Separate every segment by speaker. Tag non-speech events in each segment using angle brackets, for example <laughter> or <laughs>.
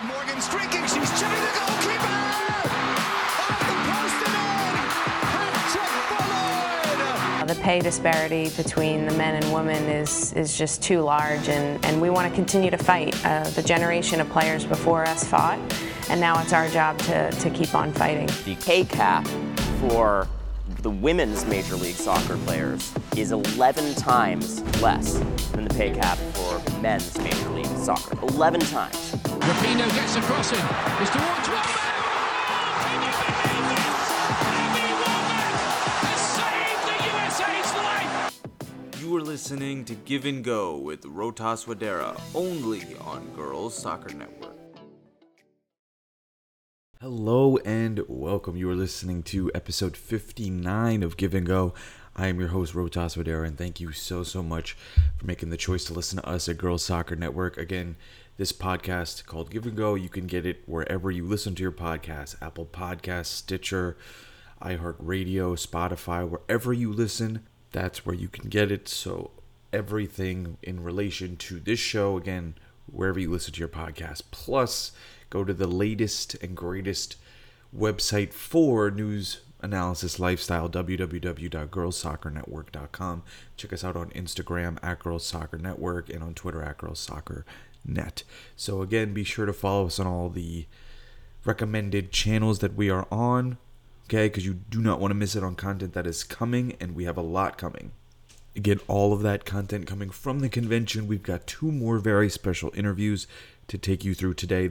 Speaker 1: of Morgan streaking. She's chipping the goalkeeper. Off the post and in. Patrick Bullard.
Speaker 2: The pay disparity between the men and women is, is just too large, and, and we want to continue to fight. Uh, the generation of players before us fought, and now it's our job to, to keep on fighting.
Speaker 3: The pay cap for the women's Major League Soccer players is 11 times less than the pay cap for men's Major League Soccer. 11 times.
Speaker 4: Rapinoe gets a crossing. It's towards one. You believe this? Abby Wambach has saved the USA's life.
Speaker 5: You are listening to Give and Go with Rotas Wadera, only on Girls Soccer Network. Hello and welcome. You are listening to episode 59 of Give and Go. I am your host, Rotas Wadera, and thank you so, so much for making the choice to listen to us at Girls Soccer Network. Again, this podcast called Give and Go, you can get it wherever you listen to your podcast Apple Podcasts, Stitcher, iHeartRadio, Spotify, wherever you listen, that's where you can get it. So, everything in relation to this show, again, wherever you listen to your podcast. Plus, go to the latest and greatest website for news analysis lifestyle www.girlsoccernetwork.com check us out on instagram at girls soccer network and on twitter at girls soccer net so again be sure to follow us on all the recommended channels that we are on okay because you do not want to miss it on content that is coming and we have a lot coming Again, all of that content coming from the convention. We've got two more very special interviews to take you through today.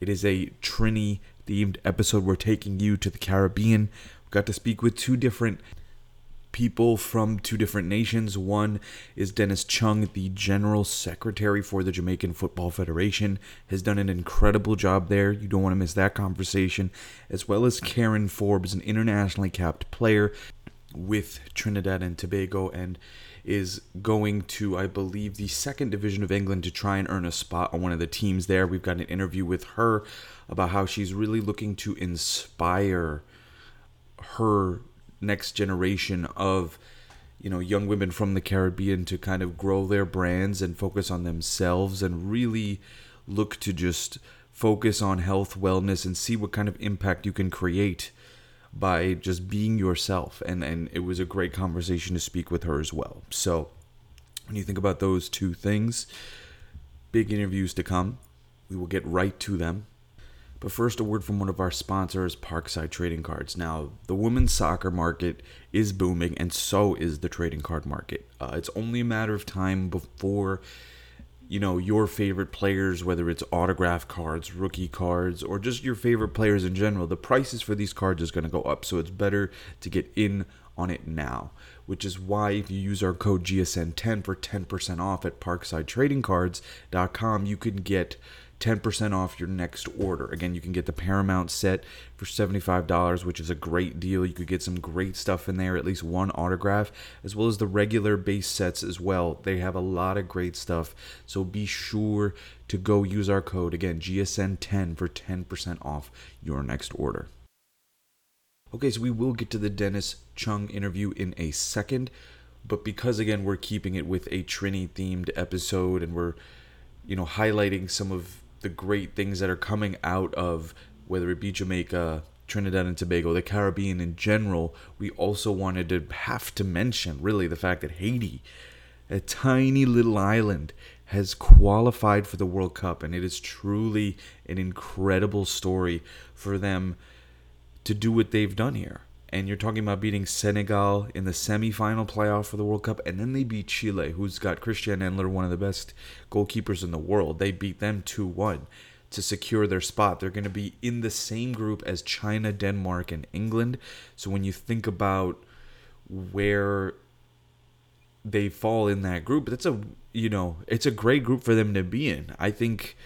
Speaker 5: It is a Trini themed episode. We're taking you to the Caribbean. We got to speak with two different people from two different nations. One is Dennis Chung, the General Secretary for the Jamaican Football Federation, has done an incredible job there. You don't want to miss that conversation. As well as Karen Forbes, an internationally capped player with Trinidad and Tobago and is going to, I believe, the second division of England to try and earn a spot on one of the teams there. We've got an interview with her about how she's really looking to inspire her next generation of you know young women from the Caribbean to kind of grow their brands and focus on themselves and really look to just focus on health wellness and see what kind of impact you can create by just being yourself. And and it was a great conversation to speak with her as well. So when you think about those two things big interviews to come. We will get right to them but first, a word from one of our sponsors, Parkside Trading Cards. Now, the women's soccer market is booming, and so is the trading card market. Uh, it's only a matter of time before, you know, your favorite players, whether it's autograph cards, rookie cards, or just your favorite players in general, the prices for these cards is going to go up. So it's better to get in on it now. Which is why if you use our code GSN10 for 10% off at ParksideTradingCards.com, you can get 10% off your next order. Again, you can get the Paramount set for $75, which is a great deal. You could get some great stuff in there, at least one autograph, as well as the regular base sets as well. They have a lot of great stuff. So be sure to go use our code, again, GSN10 for 10% off your next order. Okay, so we will get to the Dennis Chung interview in a second, but because again we're keeping it with a Trini themed episode and we're you know highlighting some of the great things that are coming out of whether it be Jamaica, Trinidad and Tobago, the Caribbean in general, we also wanted to have to mention really the fact that Haiti, a tiny little island, has qualified for the World Cup, and it is truly an incredible story for them to do what they've done here. And you're talking about beating Senegal in the semifinal playoff for the World Cup, and then they beat Chile, who's got Christiane Endler, one of the best goalkeepers in the world. They beat them 2 1 to secure their spot. They're going to be in the same group as China, Denmark, and England. So when you think about where they fall in that group, that's a you know it's a great group for them to be in. I think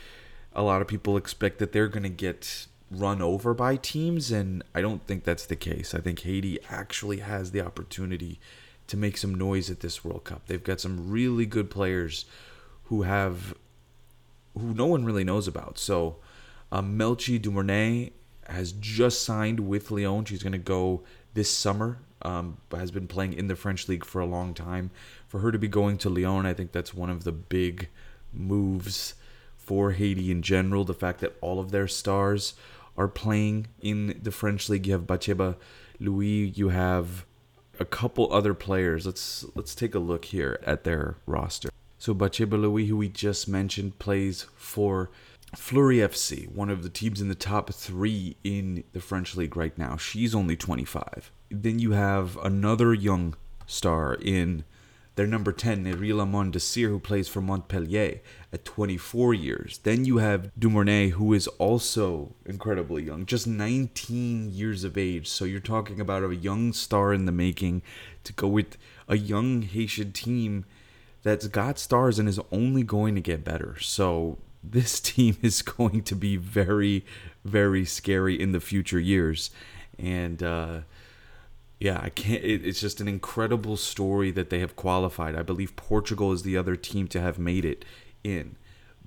Speaker 5: a lot of people expect that they're going to get run over by teams, and I don't think that's the case. I think Haiti actually has the opportunity to make some noise at this World Cup. They've got some really good players who have who no one really knows about. So, um, Melchie Dumornay has just signed with Lyon. She's going to go this summer. Um, has been playing in the French league for a long time. For her to be going to Lyon, I think that's one of the big moves for Haiti in general. The fact that all of their stars are playing in the French league. You have Batcheba Louis. You have a couple other players. Let's let's take a look here at their roster. So Batcheba Louis, who we just mentioned, plays for Fleury FC, one of the teams in the top three in the French league right now. She's only 25. Then you have another young star in their number 10, Neryla Desir, who plays for Montpellier at 24 years. Then you have Dumornay, who is also incredibly young, just 19 years of age. So you're talking about a young star in the making to go with a young Haitian team that's got stars and is only going to get better. So this <laughs> team is going to be very, very scary in the future years. And, uh, yeah, I can't. It, it's just an incredible story that they have qualified. I believe Portugal is the other team to have made it in.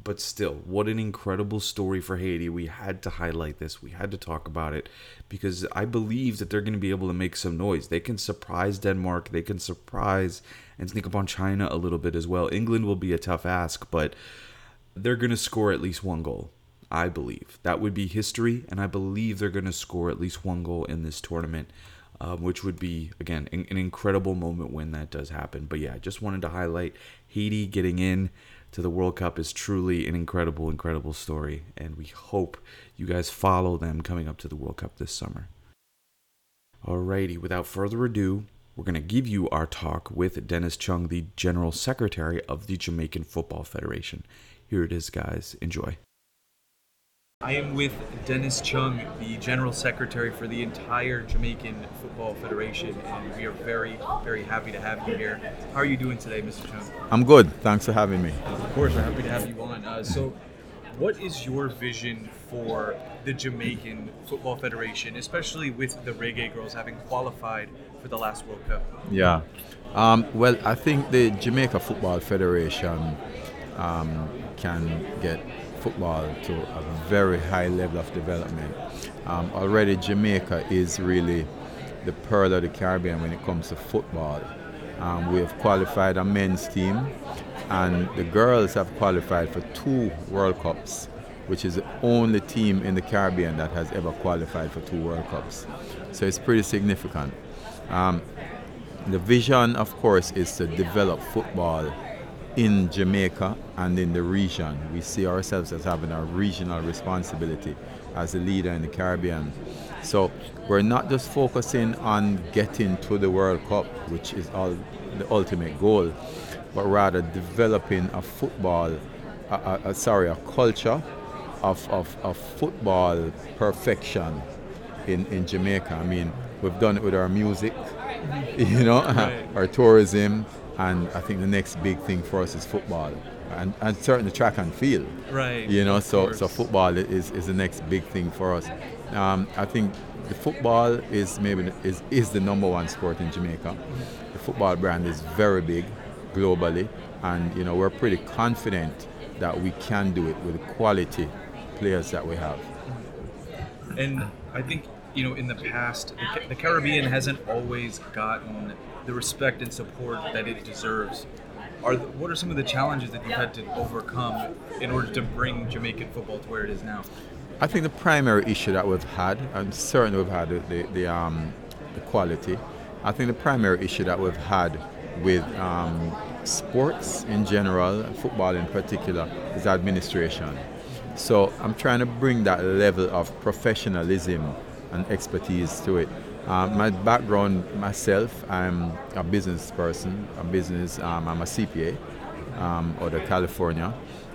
Speaker 5: But still, what an incredible story for Haiti. We had to highlight this. We had to talk about it because I believe that they're going to be able to make some noise. They can surprise Denmark. They can surprise and sneak up on China a little bit as well. England will be a tough ask, but they're going to score at least one goal. I believe that would be history, and I believe they're going to score at least one goal in this tournament um, which would be again an, incredible moment when that does happen. But yeah, just wanted to highlight Haiti getting in to the World Cup is truly an incredible, incredible story, and we hope you guys follow them coming up to the World Cup this summer. Alrighty, without further ado, we're going to give you our talk with Dennis Chung, the General Secretary of the Jamaican Football Federation. Here it is, guys. Enjoy. I am with Dennis Chung, the General Secretary for the entire Jamaican Football Federation, and we are very, very happy to have you here. How are you doing today, Mr. Chung?
Speaker 6: I'm good. Thanks for having me.
Speaker 5: Of course, we're happy to have you on. Uh, so, what is your vision for the Jamaican Football Federation, especially with the Reggae Girlz having qualified for the last World Cup?
Speaker 6: Yeah. Um, well, I think the Jamaica Football Federation um, can get football to a very high level of development. Um, already, Jamaica is really the pearl of the Caribbean when it comes to football. Um, we have qualified a men's team, and the girls have qualified for two World Cups, which is the only team in the Caribbean that has ever qualified for two World Cups. So it's pretty significant. Um, the vision, of course, is to develop football in Jamaica and in the region. We see ourselves as having a regional responsibility as a leader in the Caribbean. So we're not just focusing on getting to the World Cup, which is all the ultimate goal, but rather developing a football, a, a, a, sorry, a culture of, of, of football perfection in, in Jamaica. I mean, we've done it with our music, <laughs> you know, right. <laughs> our tourism, and I think the next big thing for us is football, and, and certainly track and field.
Speaker 5: Right.
Speaker 6: You know, so so football is, is the next big thing for us. Um, I think the football is maybe is, is the number one sport in Jamaica. The football brand is very big globally, and you know we're pretty confident that we can do it with the quality players that we have.
Speaker 5: And I think you know in the past the, the Caribbean hasn't always gotten the respect and support that it deserves. Are the, what are some of the challenges that you've had to overcome in order to bring Jamaican football to where it is now?
Speaker 6: I think the primary issue that we've had, and certainly we've had the, the, um, the quality. I think the primary issue that we've had with um, sports in general, football in particular, is administration. So I'm trying to bring that level of professionalism and expertise to it. Um, my background myself, I'm a business person, a business, um, I'm a CPA um, out of California.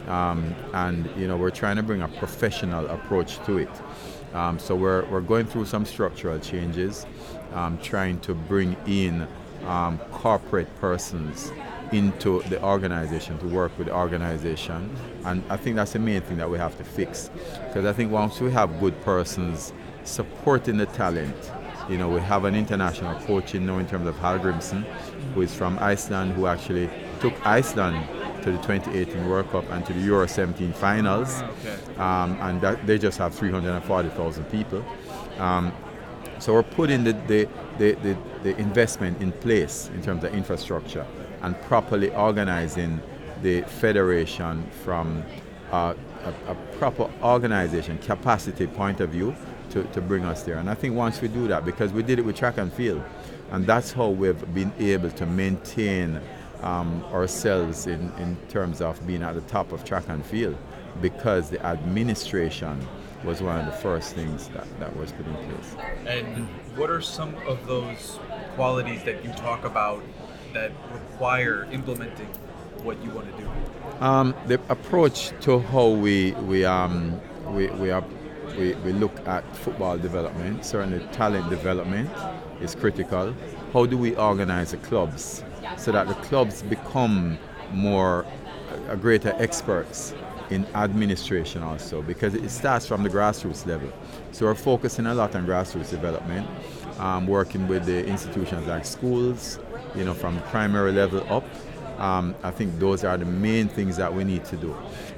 Speaker 6: Um, and you know we're trying to bring a professional approach to it. Um, so we're, we're going through some structural changes, um, trying to bring in corporate persons into the organization to work with the organization and i think that's the main thing that we have to fix because i think once we have good persons supporting the talent you know, we have an international coach in now in terms of Hallgrímsson, who is from Iceland, who actually took Iceland to the 2018 World Cup and to the Euro 17 finals.
Speaker 5: Ah, okay.
Speaker 6: Um, and that, they just have 340,000 people. Um, so we're putting the, the, the, the, the investment in place in terms of infrastructure and properly organizing the federation from uh, a, a proper organization, capacity point of view to, to bring us there. And I think once we do that, because we did it with track and field, and that's how we've been able to maintain um, ourselves in, in terms of being at the top of track and field, because the administration was one of the first things that, that was put in place.
Speaker 5: And what are some of those qualities that you talk about that require implementing what you want to do?
Speaker 6: Um, the approach to how we we um, we we, are, we we look at football development, certainly talent development, is critical. How do we organize the clubs so that the clubs become more a greater experts in administration also because it starts from the grassroots level. So we're focusing a lot on grassroots development, um, working with the institutions like schools, you know, from primary level up. Um, I think those are the main things that we need to do.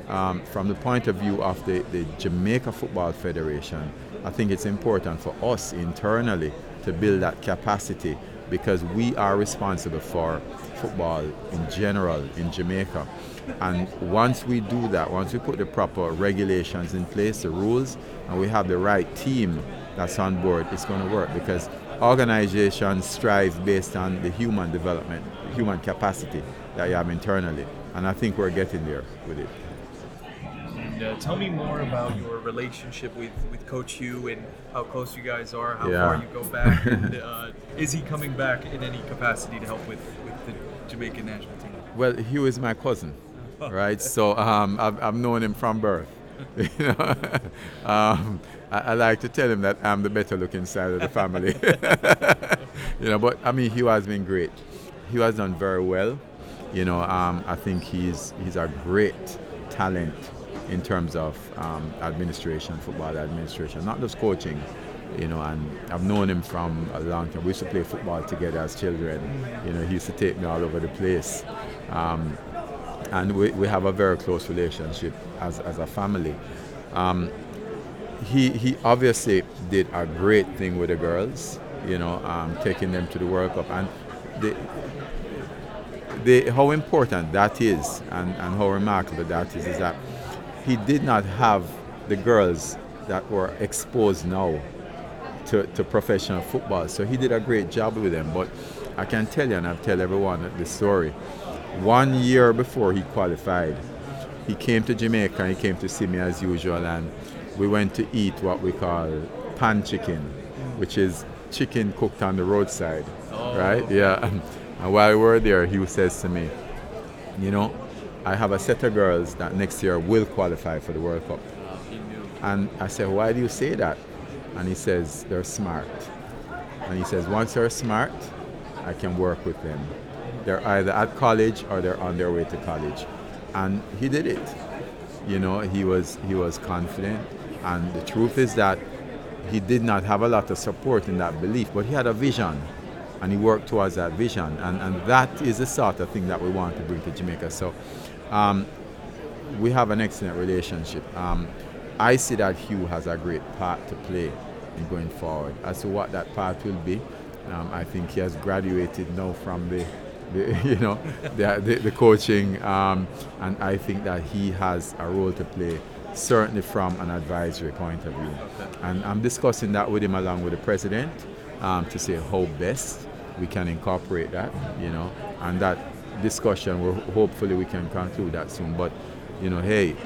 Speaker 6: Um, from the point of view of the, the Jamaica Football Federation, I think it's important for us internally to build that capacity because we are responsible for football in general in Jamaica. And once we do that, once we put the proper regulations in place, the rules, and we have the right team that's on board, it's going to work because organizations strive based on the human development, human capacity that you have internally. And I think we're getting there with it.
Speaker 5: Uh, tell me more about your relationship with, with Coach Hugh and how close you guys are, how
Speaker 6: Yeah.
Speaker 5: far you go back, <laughs> and uh, is he coming back in any capacity to help with, with the Jamaican national team?
Speaker 6: Well, Hugh is my cousin, right? So um, I've, I've known him from birth. <laughs> You know, um, I, I like to tell him that I'm the better looking side of the family. <laughs> you know, but I mean, Hugh has been great. Hugh has done very well. You know, um, I think he's he's a great talent in terms of um, administration, football administration, not just coaching. You know, and I've known him from a long time. We used to play football together as children. You know, he used to take me all over the place. Um, and we, we have a very close relationship as, as a family. Um, he, he obviously did a great thing with the girls, you know, um, taking them to the World Cup. And the, the, how important that is and, and how remarkable that is, is that he did not have the girls that were exposed now to, to professional football. So he did a great job with them. But I can tell you, and I've tell everyone the story. One year before he qualified, he came to Jamaica and he came to see me as usual, and we went to eat what we call pan chicken, which is chicken cooked on the roadside, oh. right? Yeah. <laughs> And while we were there, he says to me, "You know, I have a set of girls that next year will qualify for the World Cup." And I said, "Why do you say that?" And he says, "They're smart." And he says, "Once they're smart, I can work with them. They're either at college or they're on their way to college." And he did it. You know, he was he was confident, and the truth is that he did not have a lot of support in that belief, but he had a vision, and he worked towards that vision, and and that is the sort of thing that we want to bring to Jamaica. So. Um, we have an excellent relationship. Um, I see that Hugh has a great part to play in going forward. As to what that part will be, um, I think he has graduated now from the, the <laughs> you know, the, the, the coaching, um, and I think that he has a role to play, certainly from an advisory point of view. And I'm discussing that with him along with the president um, to see how best we can incorporate that, you know, and that discussion, we're, hopefully we can conclude that soon. But you know, hey,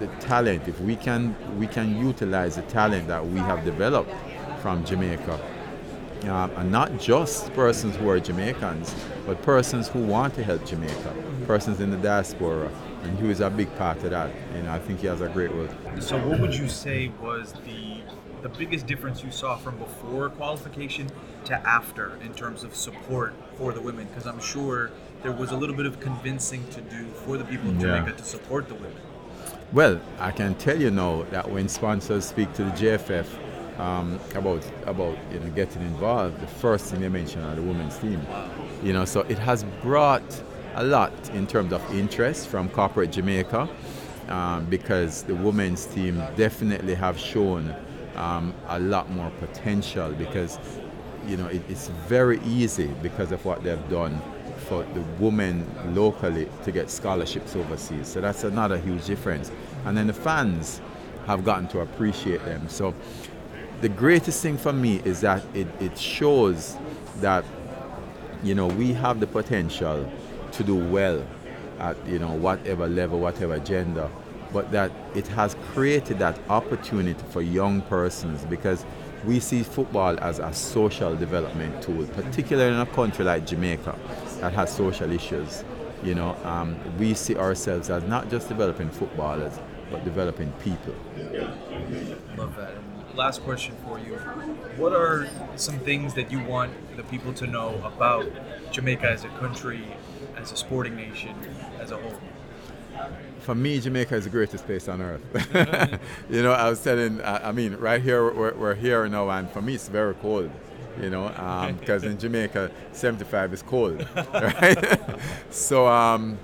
Speaker 6: the talent, if we can we can utilize the talent that we have developed from Jamaica, um, and not just persons who are Jamaicans, but persons who want to help Jamaica, persons in the diaspora, and he is a big part of that. And I think he has a great role.
Speaker 5: So, what would you say was the the biggest difference you saw from before qualification to after in terms of support for the women? Because I'm sure there was a little bit of convincing to do for the people of
Speaker 6: Yeah.
Speaker 5: Jamaica to support the women.
Speaker 6: Well, I can tell you now that when sponsors speak to the JFF um, about about you know getting involved, the first thing they mention are the women's team. You know, so it has brought a lot in terms of interest from corporate Jamaica um, because the women's team definitely have shown um, a lot more potential because you know it, it's very easy because of what they've done for the women locally to get scholarships overseas. So that's another huge difference. and then the fans have gotten to appreciate them. So the greatest thing for me is that it, it shows that you know we have the potential to do well at you know whatever level, whatever gender, but that it has created that opportunity for young persons because we see football as a social development tool, particularly in a country like Jamaica that has social issues. You know, um, we see ourselves as not just developing footballers, but developing people.
Speaker 7: Love that. And last question for you: What are some things that you want the people to know about Jamaica as a country, as a sporting nation, as a whole?
Speaker 6: For me, Jamaica is the greatest place on earth. <laughs> <laughs> you know, I was telling, I mean, right here, we're, we're here now, and for me, it's very cold. You know, because um, in Jamaica, 75 is cold, <laughs> right? so um,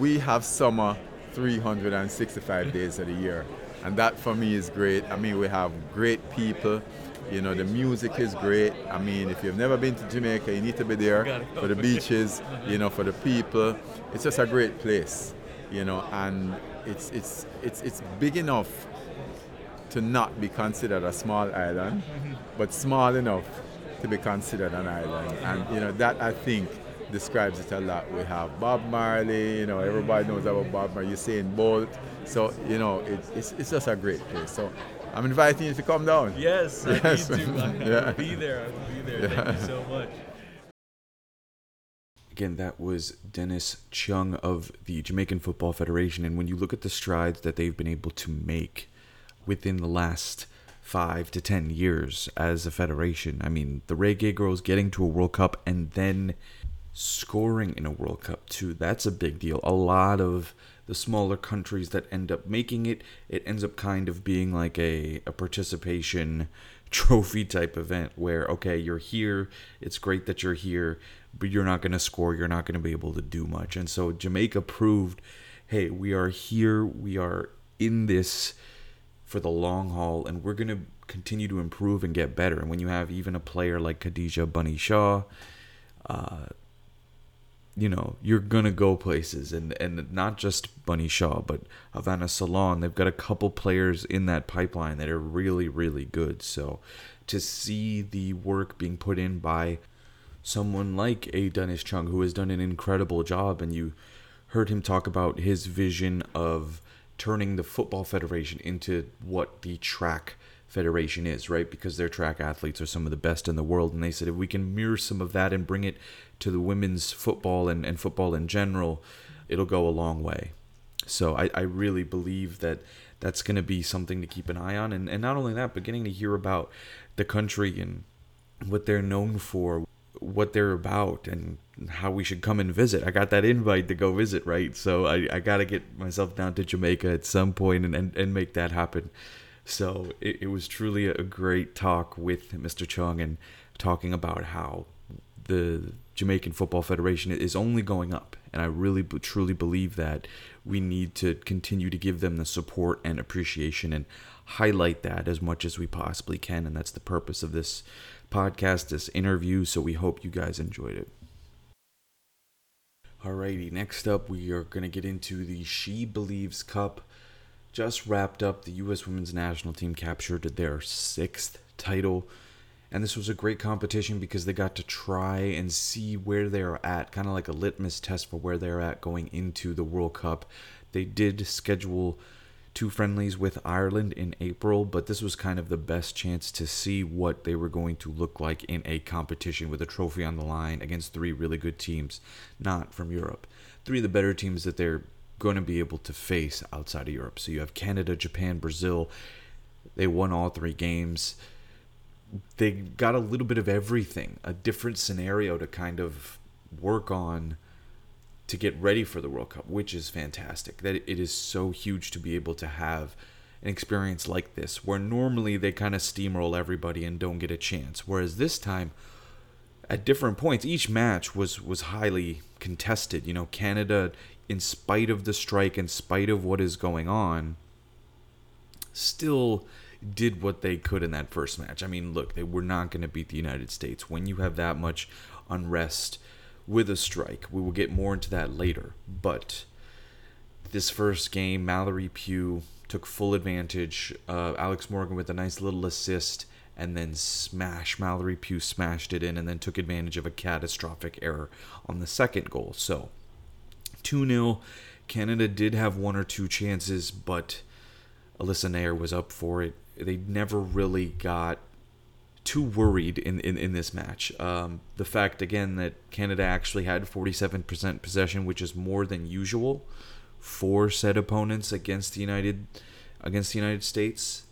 Speaker 6: we have summer 365 days of the year, and that for me is great. I mean, we have great people. You know, the music is great. I mean, if you've never been to Jamaica, you need to be there for the beaches, you know, for the people. It's just a great place you know, and it's it's it's it's big enough to not be considered a small island, but small enough to be considered an island. And you know that I think describes it a lot. We have Bob Marley, you know, everybody knows about Bob Marley, Usain Bolt. So, you know, it's, it's, it's just a great place. So I'm inviting you to come down.
Speaker 7: Yes, I yes. need to. I <laughs> yeah. be there. I'll be there. Yeah. Thank you so much.
Speaker 5: Again, that was Dennis Chung of the Jamaican Football Federation. And when you look at the strides that they've been able to make within the last five to ten years as a federation, I mean, the Reggae Girlz getting to a World Cup and then scoring in a World Cup, too. That's a big deal. A lot of the smaller countries that end up making it, it ends up kind of being like a, a participation <laughs> trophy type event where, okay, you're here, it's great that you're here but you're not going to score. You're not going to be able to do much. And so Jamaica proved hey, we are here. We are in this for the long haul, and we're going to continue to improve and get better. And when you have even a player like Khadija Bunny Shaw, uh, you know, you're gonna go places, and and not just Bunny Shaw, but Havana Solaun They've got a couple players in that pipeline that are really, really good. So, to see the work being put in by someone like a Dennis Chung who has done an incredible job and you heard him talk about his vision of turning the football federation into what the track federation is, right? Because their track athletes are some of the best in the world. And they said if we can mirror some of that and bring it to the women's football and, and football in general, it'll go a long way. So I, I really believe that that's going to be something to keep an eye on. And, and not only that, but getting to hear about the country and what they're known for what they're about and how we should come and visit. I got that invite to go visit, right? So I, I got to get myself down to Jamaica at some point and, and, and make that happen. So it, it was truly a great talk with Mr. Chung and talking about how the Jamaican Football Federation is only going up. And I really truly believe that we need to continue to give them the support and appreciation and highlight that as much as we possibly can. And that's the purpose of this podcast, this interview. So we hope you guys enjoyed it. Alrighty, next up, we are going to get into the She Believes Cup. Just wrapped up, the U.S. women's national team captured their sixth title. And this was a great competition because they got to try and see where they're at, kind of like a litmus test for where they're at going into the World Cup. They did schedule two friendlies with Ireland in April, but this was kind of the best chance to see what they were going to look like in a competition with a trophy on the line against three really good teams, not from Europe. Three of the better teams that they're going to be able to face outside of Europe. So you have Canada, Japan, Brazil. They won all three games. They got a little bit of everything, a different scenario to kind of work on to get ready for the World Cup, which is fantastic. That it is so huge to be able to have an experience like this, where normally they kind of steamroll everybody and don't get a chance. Whereas this time, at different points, each match was was highly contested. You know, Canada, in spite of the strike, in spite of what is going on, still did what they could in that first match. I mean, look, they were not going to beat the United States when you have that much unrest with a strike. We will get more into that later. But this first game, Mallory Pugh took full advantage. Uh, Alex Morgan with a nice little assist, and then smash. Mallory Pugh smashed it in, and then took advantage of a catastrophic error on the second goal. So 2 0. Canada did have one or two chances, but Alyssa Naeher was up for it. They never really got too worried in, in, in this match. Um, the fact, again, that Canada actually had 47% possession, which is more than usual for said opponents against the United against the United States.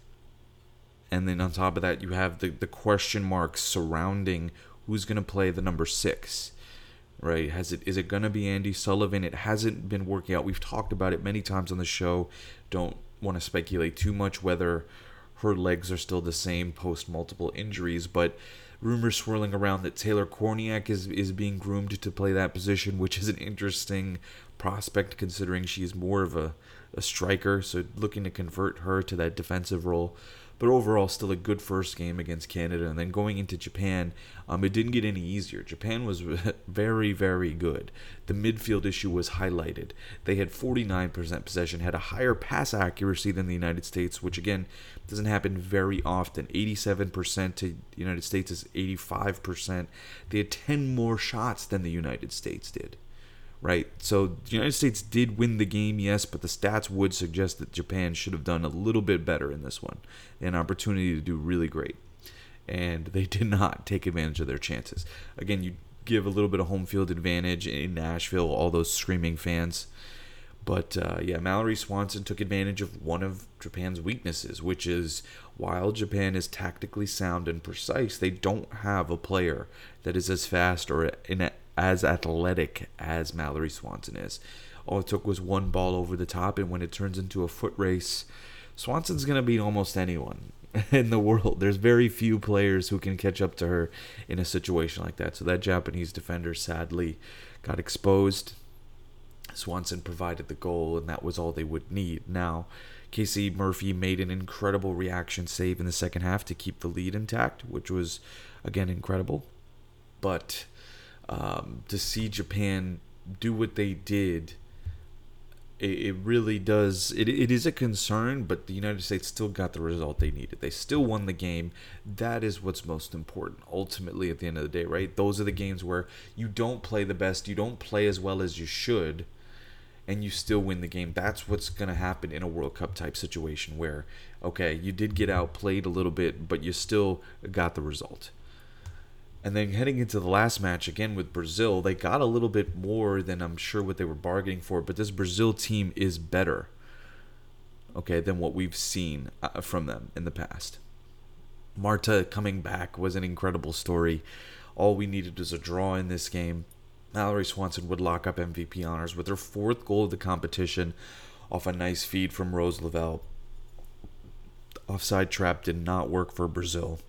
Speaker 5: And then on top of that, you have the, the question marks surrounding who's going to play the number six right? Has it is it going to be Andi Sullivan? It hasn't been working out. We've talked about it many times on the show. Don't want to speculate too much whether her legs are still the same post multiple injuries, but rumors swirling around that Taylor Kornieck is is being groomed to play that position, which is an interesting prospect considering she's more of a, a striker, so looking to convert her to that defensive role but overall still a good first game against Canada. And then going into Japan, um, it didn't get any easier. Japan was <laughs> very, very good. The midfield issue was highlighted. They had 49% possession, had a higher pass accuracy than the United States, which again doesn't happen very often. 87% to the United States is 85%. They had 10 more shots than the United States did right? So the United States did win the game, yes, but the stats would suggest that Japan should have done a little bit better in this one, an opportunity to do really great, and they did not <laughs> take advantage of their chances. Again, you give a little bit of home field advantage in Nashville, all those screaming fans. But uh, yeah, Mallory Swanson took advantage of one of Japan's weaknesses, which is while Japan is tactically sound and precise, they don't have a player that is as fast or in a, as athletic as Mallory Swanson is. All it took was one ball over the top, and when it turns into a foot race, Swanson's going to beat almost anyone <laughs> in the world. There's very few players who can catch up to her in a situation like that. So that Japanese defender sadly got exposed. Swanson provided the goal, and that was all they would need. Now, Casey Murphy made an incredible reaction save in the second half to keep the lead intact, which was, again, incredible. But um, to see Japan do what they did, it, it really does. It, it is a concern, but the United States still got the result they needed. They still won the game. That is what's most important, ultimately, at the end of the day, right? Those are the games where you don't play the best, you don't play as well as you should, and you still win the game. That's what's going to happen in a World Cup type situation where, okay, you did get outplayed a little bit, but you still got the result. And then heading into the last match again with Brazil, they got a little bit more than I'm sure what they were bargaining for, but this Brazil team is better, okay, than what we've seen uh, from them in the past. Marta coming back was an incredible story. All we needed was a draw in this game. Mallory Swanson would lock up MVP honors with her fourth goal of the competition off a nice feed from Rose Lavelle. Offside trap did not work for Brazil.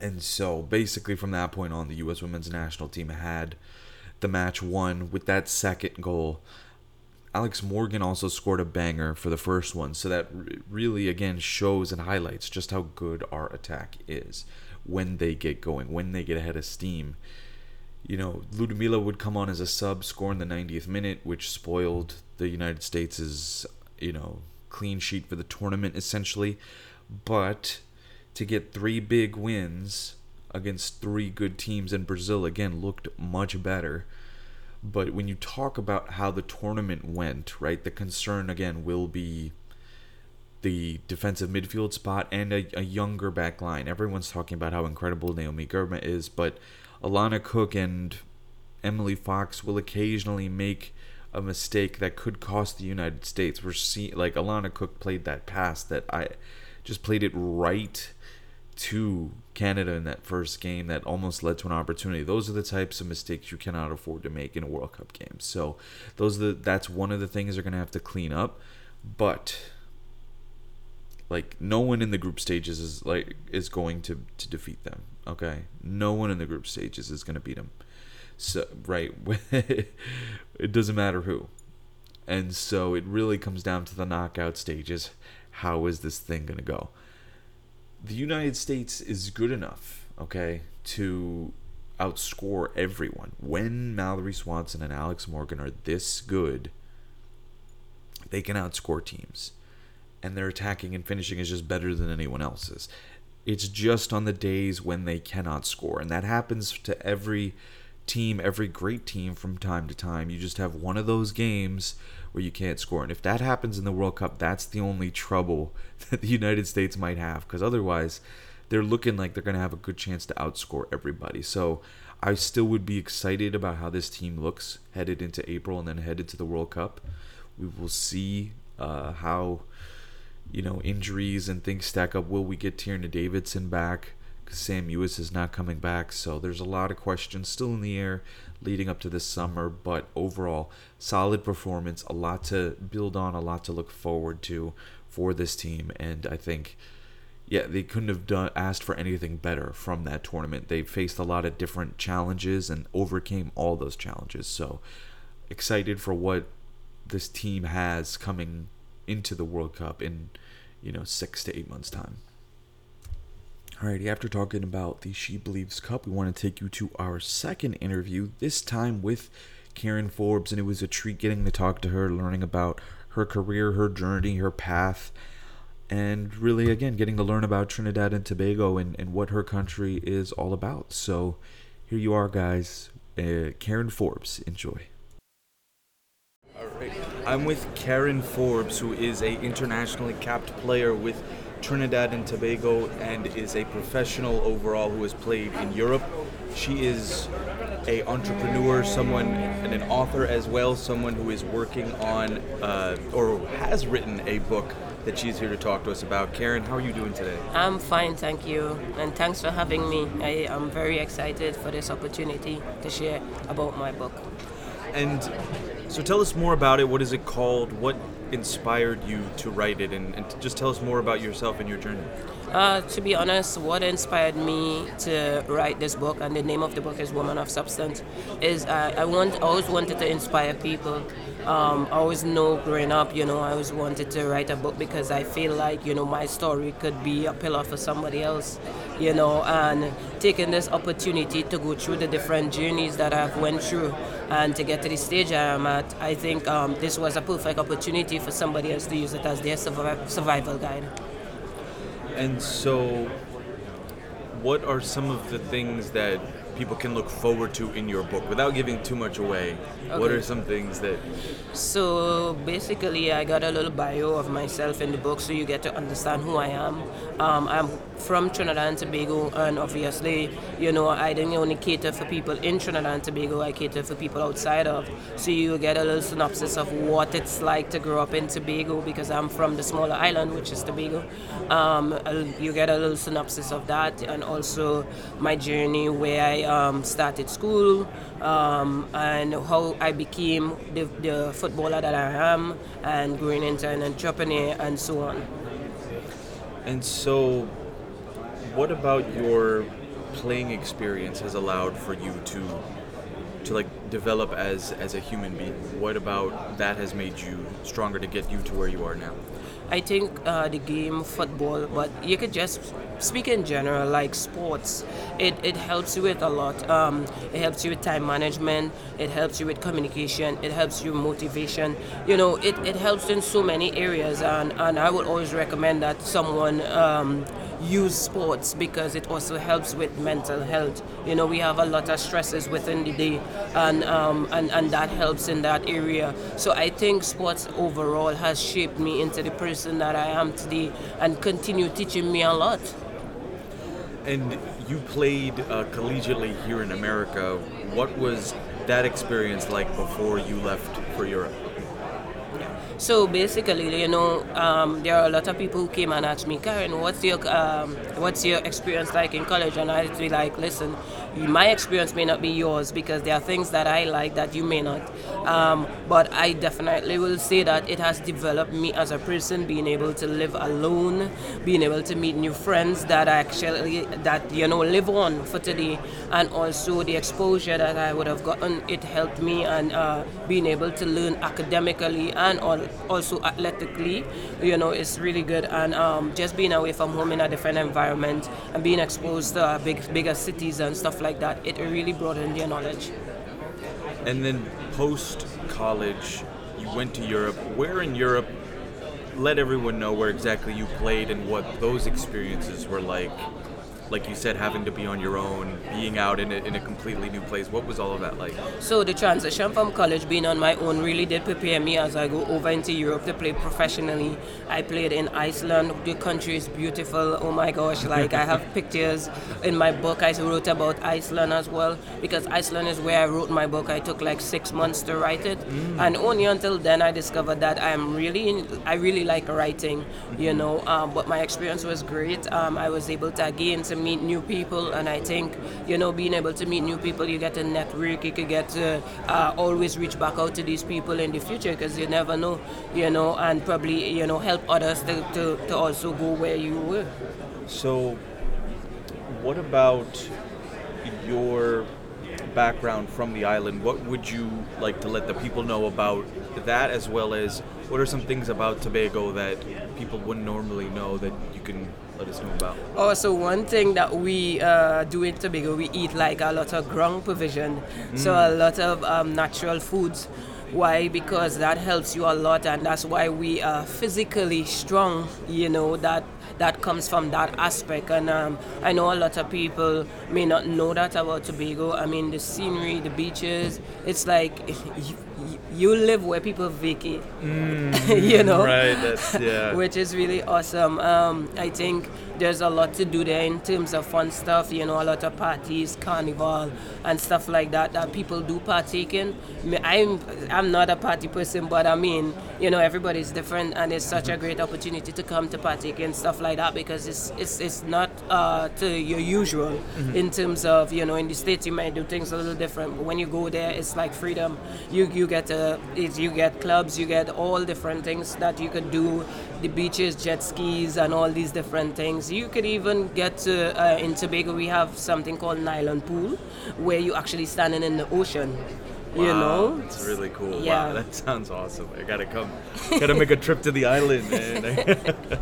Speaker 5: And so basically from that point on, the U.S. women's national team had the match won with that second goal. Alex Morgan also scored a banger for the first one, so that really again shows and highlights just how good our attack is when they get going, when they get ahead of steam. You know, Ludmila would come on as a sub, score in the 90th minute, which spoiled the United States' you know clean sheet for the tournament essentially. But to get three big wins against three good teams and Brazil again looked much better. But when you talk about how the tournament went, right, the concern again will be the defensive midfield spot and a, a younger back line. Everyone's talking about how incredible Naomi Girma is, but Alana Cook and Emily Fox will occasionally make a mistake that could cost the United States. We're seeing like Alana Cook played that pass that I just played it right to Canada in that first game that almost led to an opportunity. Those are the types of mistakes you cannot afford to make in a World Cup game. So those are the, that's one of the things they're going to have to clean up. But like no one in the group stages is like is going to to defeat them. Okay, no one in the group stages is going to beat them. So right, <laughs> it doesn't matter who. And so it really comes down to the knockout stages. How is this thing going to go? The United States is good enough, okay, to outscore everyone. When Mallory Swanson and Alex Morgan are this good, they can outscore teams, and their attacking and finishing is just better than anyone else's. It's just on the days when they cannot score, and that happens to every team, every great team from time to time. You just have one of those games where you can't score, and if that happens in the World Cup, that's the only trouble <laughs> that the United States might have, because otherwise, they're looking like they're going to have a good chance to outscore everybody. So I still would be excited about how this team looks headed into April and then headed to the World Cup. We will see uh, how you know injuries and things stack up. Will we get Tierna Davidson back? Sam Mewis is not coming back, so there's a lot of questions still in the air leading up to this summer. But overall, solid performance, a lot to build on, a lot to look forward to for this team, and I think yeah, they couldn't have done asked for anything better from that tournament. They faced a lot of different challenges and overcame all those challenges. So excited for what this team has coming into the World Cup in, you know, six to eight months' time. Alrighty, after talking about the She Believes Cup, we want to take you to our second interview, this time with Karen Forbes, and it was a treat getting to talk to her, learning about her career, her journey, her path, and really, again, getting to learn about Trinidad and Tobago and, and what her country is all about. So here you are, guys. Uh, Karen Forbes, enjoy. All right, I'm with Karen Forbes, who is a internationally capped player with Trinidad and Tobago and is a professional overall who has played in Europe. She is a entrepreneur, someone and an author as well, someone who is working on uh, or has written a book that she's here to talk to us about. Karen, how are you doing today?
Speaker 8: I'm fine, thank you, and thanks for having me. I am very excited for this opportunity to share about my book.
Speaker 7: And so tell us more about it. What is it called? What inspired you to write it? And, and just tell us more about yourself and your journey.
Speaker 8: Uh, to be honest, what inspired me to write this book, and the name of the book is Woman of Substance, is uh, I want I always wanted to inspire people. Um, I always know growing up, you know, I always wanted to write a book because I feel like you know my story could be a pillar for somebody else, you know, and taking this opportunity to go through the different journeys that I've went through and to get to the stage I am at, I think um, this was a perfect opportunity for somebody else to use it as their survival guide.
Speaker 7: And so, what are some of the things that people can look forward to in your book without giving too much away? What are some things that
Speaker 8: So basically, I got a little bio of myself in the book, so you get to understand who I am. Um, I'm from Trinidad and Tobago, and obviously, you know, I didn't only cater for people in Trinidad and Tobago. I cater for people outside of. So you get a little synopsis of what it's like to grow up in Tobago, because I'm from the smaller island, which is Tobago. Um, you get a little synopsis of that, and also my journey where I um, started school, um, and how I became the, the footballer that I am, and growing into an entrepreneur, and so on.
Speaker 7: And so, what about your playing experience has allowed for you to to like develop as as a human being? What about that has made you stronger to get you to where you are now?
Speaker 8: I think uh, the game football, but you could just speak in general, like sports. It, it helps you with a lot. Um, it helps you with time management. It helps you with communication. It helps you with motivation. You know, it, it helps in so many areas, and, and I would always recommend that someone um, use sports because it also helps with mental health. You know, we have a lot of stresses within the day, and um, and and that helps in that area. So I think sports overall has shaped me into the person that I am today, and continue teaching me a lot.
Speaker 7: And you played uh, collegiately here in America. What was that experience like before you left for Europe?
Speaker 8: So basically, you know, um, there are a lot of people who came and asked me, Karen, what's your um, what's your experience like in college? And I'd be like, listen, my experience may not be yours because there are things that I like that you may not. Um, but I definitely will say that it has developed me as a person, being able to live alone, being able to meet new friends that actually that you know live on for today, and also the exposure that I would have gotten. It helped me and uh, being able to learn academically and also athletically, you know, it's really good. And um, just being away from home in a different environment and being exposed to uh, big, bigger cities and stuff like that, it really broadened your knowledge.
Speaker 7: And then post college, you went to Europe. Where in Europe? Let everyone know where exactly you played and what those experiences were like. Like you said, having to be on your own, being out in a, in a completely new place. What was all of that like?
Speaker 8: So the transition from college being on my own really did prepare me as I go over into Europe to play professionally. I played in Iceland. The country is beautiful. Oh my gosh! Like I have <laughs> pictures in my book. I wrote about Iceland as well because Iceland is where I wrote my book. I took like six months to write it, and only until then I discovered that I am really in, I really like writing. You know, um, but my experience was great. Um, I was able to again to meet new people, and I think you know being able to meet new people, you get a network. You could get to uh, always reach back out to these people in the future because you never know. You know, and probably you know help others to, to, to also go where you were.
Speaker 7: So, what about your background from the island? What would you like to let the people know about that, as well as what are some things about Tobago that people wouldn't normally know that you can let us know about?
Speaker 8: Also, one thing that we uh, do in Tobago, we eat like a lot of ground provision, so a lot of um, natural foods. Why? Because that helps you a lot, and that's why we are physically strong. You know that that comes from that aspect, and um, I know a lot of people may not know that about Tobago. I mean, the scenery, the beaches. It's like <laughs> you, live where people vacate. <laughs> you know,
Speaker 7: Right, that's- yeah. <laughs>
Speaker 8: which is really awesome. Um, I think there's a lot to do there in terms of fun stuff, you know, a lot of parties, carnival, and stuff like that that people do partake in. I'm, I'm not a party person, but I mean, you know, everybody's different, and it's such a great opportunity to come to partake in stuff like that because it's, it's, it's not uh, to your usual in terms of, you know, in the States you might do things a little different, but when you go there, it's like freedom. You, you get uh, it's, you get clubs, you get all different things that you could do, the beaches, jet skis, and all these different things. You could even get to, uh, in Tobago, we have something called nylon pool, where you're actually standing in the ocean. You know,
Speaker 7: it's really cool.
Speaker 8: Yeah.
Speaker 7: Wow, that sounds awesome. I gotta come. gotta make a <laughs> trip to the island, man. <laughs>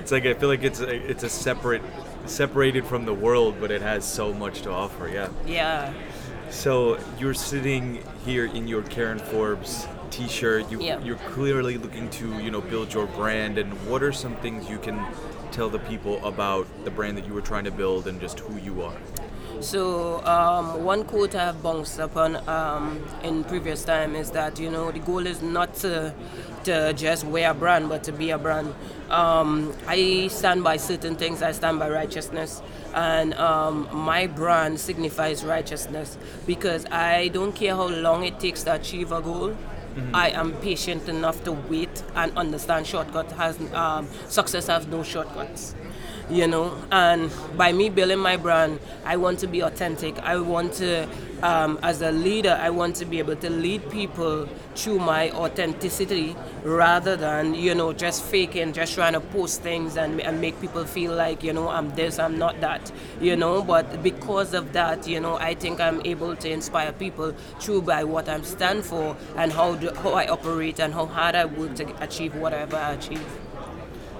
Speaker 7: it's like I feel like it's a, it's a separate, separated from the world, but it has so much to offer. Yeah.
Speaker 8: yeah.
Speaker 7: So you're sitting here in your Karyn Forbes T-shirt. You,
Speaker 8: Yeah.
Speaker 7: You're clearly looking to you know build your brand. And what are some things you can tell the people about the brand that you were trying to build and just who you are?
Speaker 8: So um, one quote I have bounced upon um, in previous time is that you know the goal is not to to just wear a brand, but to be a brand. Um, I stand by certain things. I stand by righteousness, and um, my brand signifies righteousness because I don't care how long it takes to achieve a goal. I am patient enough to wait and understand shortcut has um, success has no shortcuts you know? And by me building my brand i want to be authentic. I want to um, as a leader i want to be able to lead people through my authenticity rather than you know just faking just trying to post things and, and make people feel like you know i'm this i'm not that you know? But because of that you know i think i'm able to inspire people through by what i stand for and how, do, how i operate and how hard i work to achieve whatever i achieve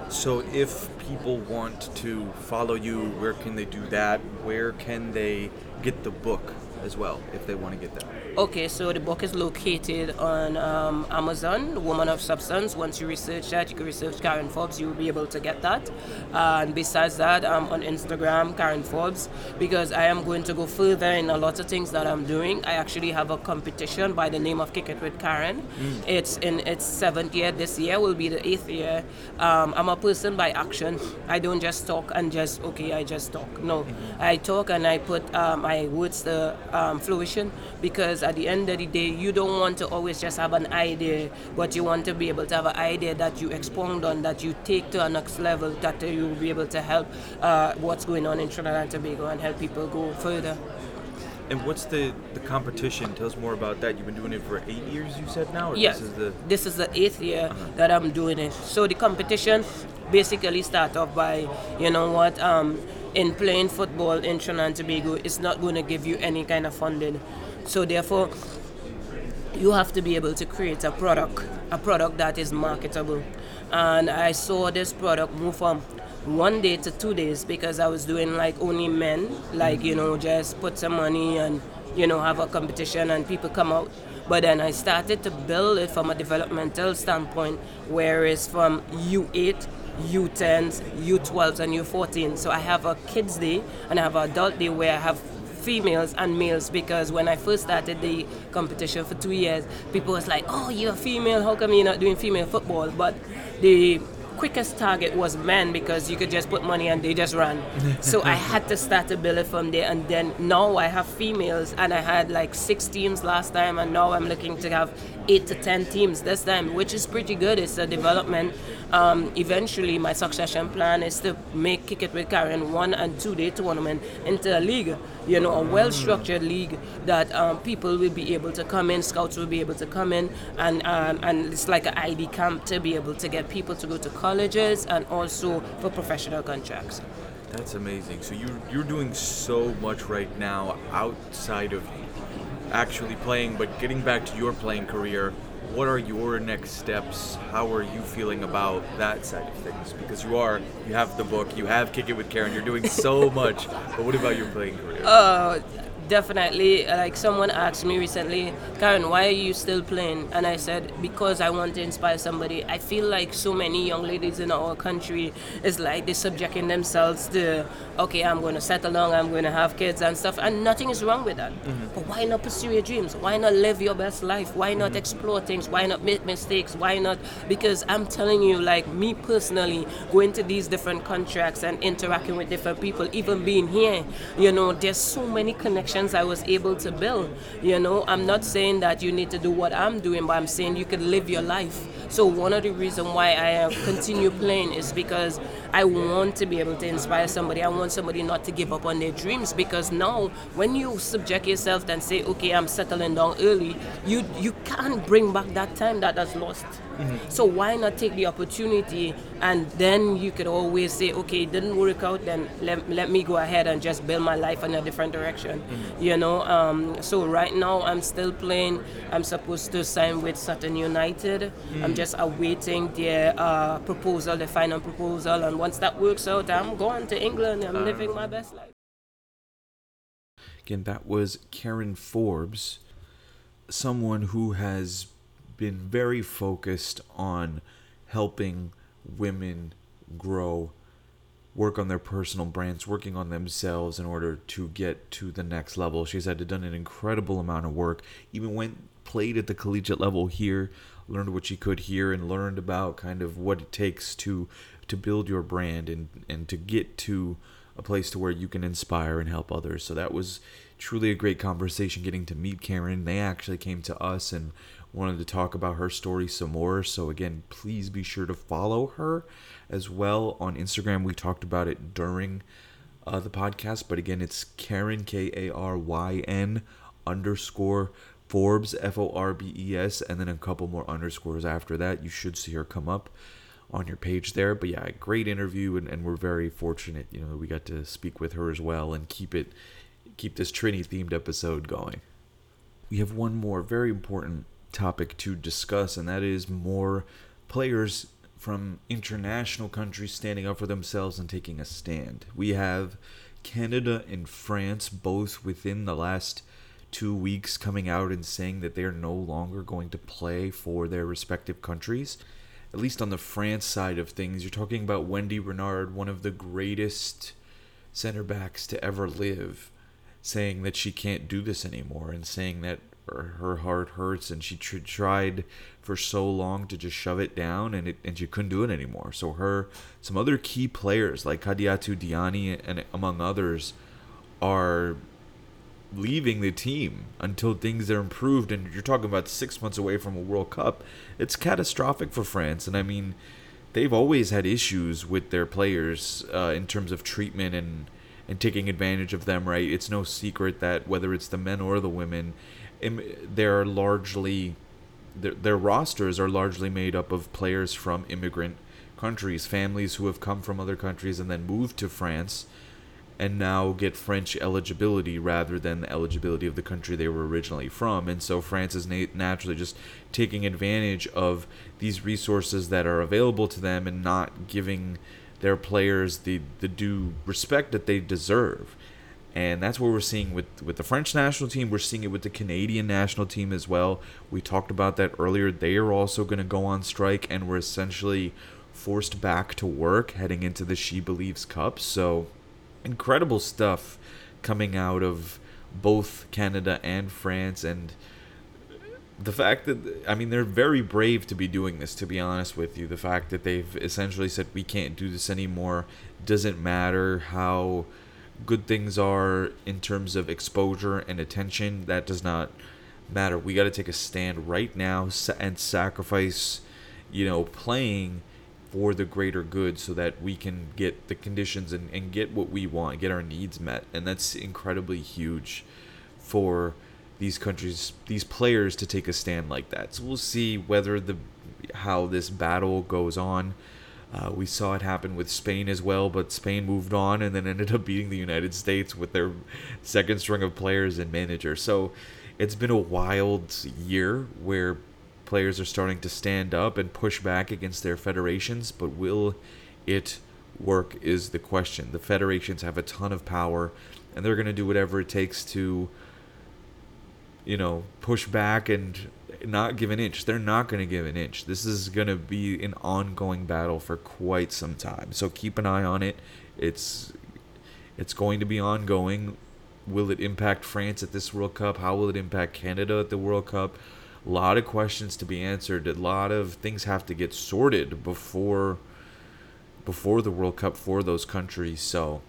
Speaker 7: So if people want to follow you, where can they do that? Where can they get the book as well if they want to get that?
Speaker 8: Okay, so the book is located on um, Amazon, Woman of Substance. Once you research that, you can research Karyn Forbes, you will be able to get that. and besides that, I'm on Instagram, Karyn Forbes, because I am going to go further in a lot of things that I'm doing. I actually have a competition by the name of Kick It with Karen. It's in its seventh year. This year will be the eighth year. Um, I'm a person by action. I don't just talk and just, okay, I just talk. No, I talk and I put uh, my words to um, fruition because at the end of the day, you don't want to always just have an idea, but you want to be able to have an idea that you expound on, that you take to a next level, that you will be able to help uh, what's going on in Trinidad and Tobago and help people go further.
Speaker 7: And what's the, the competition? Tell us more about that. You've been doing it for eight years, you said now? Or
Speaker 8: Yes,
Speaker 7: This is the,
Speaker 8: this is the eighth year that I'm doing it. So the competition basically start off by, you know what, um, in playing football in Trinidad and Tobago, it's not going to give you any kind of funding. So therefore, you have to be able to create a product, a product that is marketable. And I saw this product move from one day to two days because I was doing like only men, like you know, just put some money and you know have a competition and people come out. But then I started to build it from a developmental standpoint, whereas from U8, U10s, U12s, and U14. So I have a kids' day and I have an adult day where I have females and males because when I first started the competition for two years, people was like, "Oh, you're a female. How come you're not doing female football?" But the quickest target was men because you could just put money and they just run. <laughs> so I had to start to build it from there, and then now I have females, and I had like six teams last time, and now I'm looking to have eight to ten teams this time, which is pretty good. It's a development. Um, eventually, my succession plan is to make Kick It with Karen one and two day tournament into a league. You know, a well structured league that um, people will be able to come in, scouts will be able to come in, and um, and it's like an ID camp to be able to get people to go to colleges and also for professional contracts.
Speaker 5: That's amazing. So you're you're doing so much right now outside of actually playing, but getting back to your playing career. What are your next steps? How are you feeling about that side of things? Because you are, you have the book, you have Kick It with Karen, you're doing so <laughs> much. But what about your playing career?
Speaker 8: Uh, definitely. Like someone asked me recently, Karyn, why are you still playing? And I said, because I want to inspire somebody. I feel like so many young ladies in our country is like they're subjecting themselves to, okay, I'm going to settle down, I'm going to have kids and stuff, and nothing is wrong with that. Mm-hmm. But why not pursue your dreams? Why not live your best life? Why not mm-hmm. explore things? Why not make mistakes? Why not? Because I'm telling you, like me personally, going to these different contracts and interacting with different people, even being here, you know, there's so many connections I was able to build. You know, I'm not saying that you need to do what I'm doing, but I'm saying you can live your life. So one of the reasons why I uh, continue playing is because I want to be able to inspire somebody. I want somebody not to give up on their dreams because now when you subject yourself and say, okay, I'm settling down early, you you can't bring back that time that was lost. So why not take the opportunity and then you could always say, okay, it didn't work out, then let, let me go ahead and just build my life in a different direction. You know, um, so right now I'm still playing. I'm supposed to sign with Sutton United. I'm just awaiting their uh, proposal, the final proposal, and once that works out, I'm going to England. I'm living my best life.
Speaker 5: Again, that was Karyn Forbes, someone who has been very focused on helping women grow, work on their personal brands, working on themselves in order to get to the next level. She's had to done an incredible amount of work, even went played at the collegiate level here, learned what she could here and learned about kind of what it takes to to build your brand and and to get to a place to where you can inspire and help others. So that was truly a great conversation getting to meet Karyn. They actually came to us and wanted to talk about her story some more. So again, please be sure to follow her as well on Instagram. We talked about it during uh, the podcast, but again, it's Karyn K A R Y N underscore Forbes F O R B E S, and then a couple more underscores after that. You should see her come up on your page there. But yeah, great interview, and, and we're very fortunate, you know, we got to speak with her as well and keep it keep this Trini themed episode going. We have one more very important topic to discuss, and that is more players from international countries standing up for themselves and taking a stand. We have Canada and France both within the last two weeks coming out and saying that they're no longer going to play for their respective countries. At least on the France side of things, you're talking about Wendy Renard, one of the greatest center backs to ever live, saying that she can't do this anymore and saying that her, her heart hurts and she tr- tried for so long to just shove it down and it and she couldn't do it anymore. So her some other key players like Kadidiatou Diani and among others are leaving the team until things are improved and you're talking about 6 months away from a World Cup. It's catastrophic for France and I mean they've always had issues with their players uh, in terms of treatment and and taking advantage of them, right? It's no secret that whether it's the men or the women, they're largely their, their rosters are largely made up of players from immigrant countries, families who have come from other countries and then moved to France and now get French eligibility rather than the eligibility of the country they were originally from. And so France is na- naturally just taking advantage of these resources that are available to them and not giving their players the, the due respect that they deserve. And that's what we're seeing with, with the French national team. We're seeing it with the Canadian national team as well. We talked about that earlier. They are also going to go on strike, and we're essentially forced back to work heading into the She Believes Cup. So, incredible stuff coming out of both Canada and France. And the fact that I mean they're very brave to be doing this to be honest with you the fact that they've essentially said we can't do this anymore doesn't matter how good things are in terms of exposure and attention that does not matter we got to take a stand right now and sacrifice you know playing for the greater good so that we can get the conditions and, and get what we want get our needs met and that's incredibly huge for these countries, these players to take a stand like that. So we'll see whether the how this battle goes on. Uh, we saw it happen with Spain as well, but Spain moved on and then ended up beating the United States with their second string of players and manager. So it's been a wild year where players are starting to stand up and push back against their federations, but will it work is the question. The federations have a ton of power and they're going to do whatever it takes to you know, push back and not give an inch. They're not going to give an inch. This is going to be an ongoing battle for quite some time. So keep an eye on it. It's it's going to be ongoing. Will it impact France at this World Cup? How will it impact Canada at the World Cup? A lot of questions to be answered. A lot of things have to get sorted before before the World Cup for those countries. So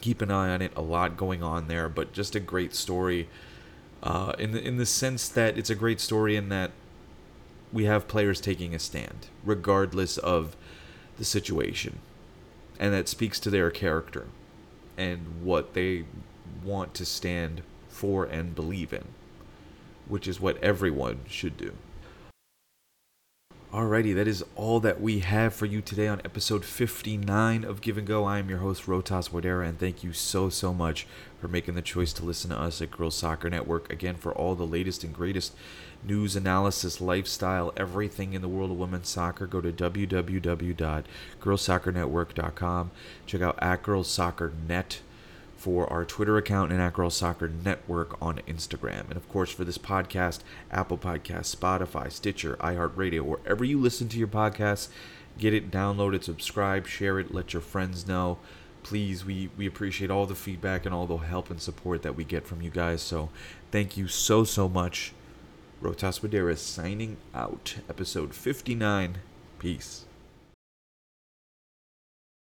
Speaker 5: keep an eye on it. A lot going on there, but just a great story uh, in the in the sense that it's a great story in that we have players taking a stand regardless of the situation, and that speaks to their character and what they want to stand for and believe in, which is what everyone should do. Alrighty, that is all that we have for you today on episode 59 of Give and Go. I am your host, Rotas Wadera, and thank you so, so much for making the choice to listen to us at Girls Soccer Network. Again, for all the latest and greatest news, analysis, lifestyle, everything in the world of women's soccer, go to www.girlsoccernetwork.com. Check out at Girls Soccer for our Twitter account and Girls Soccer Network on Instagram. And of course, for this podcast, Apple Podcast, Spotify, Stitcher, iHeartRadio, wherever you listen to your podcasts, get it, download it, subscribe, share it, let your friends know. Please, we, we appreciate all the feedback and all the help and support that we get from you guys. So thank you so, so much. Rotas Wadera signing out. Episode 59. Peace.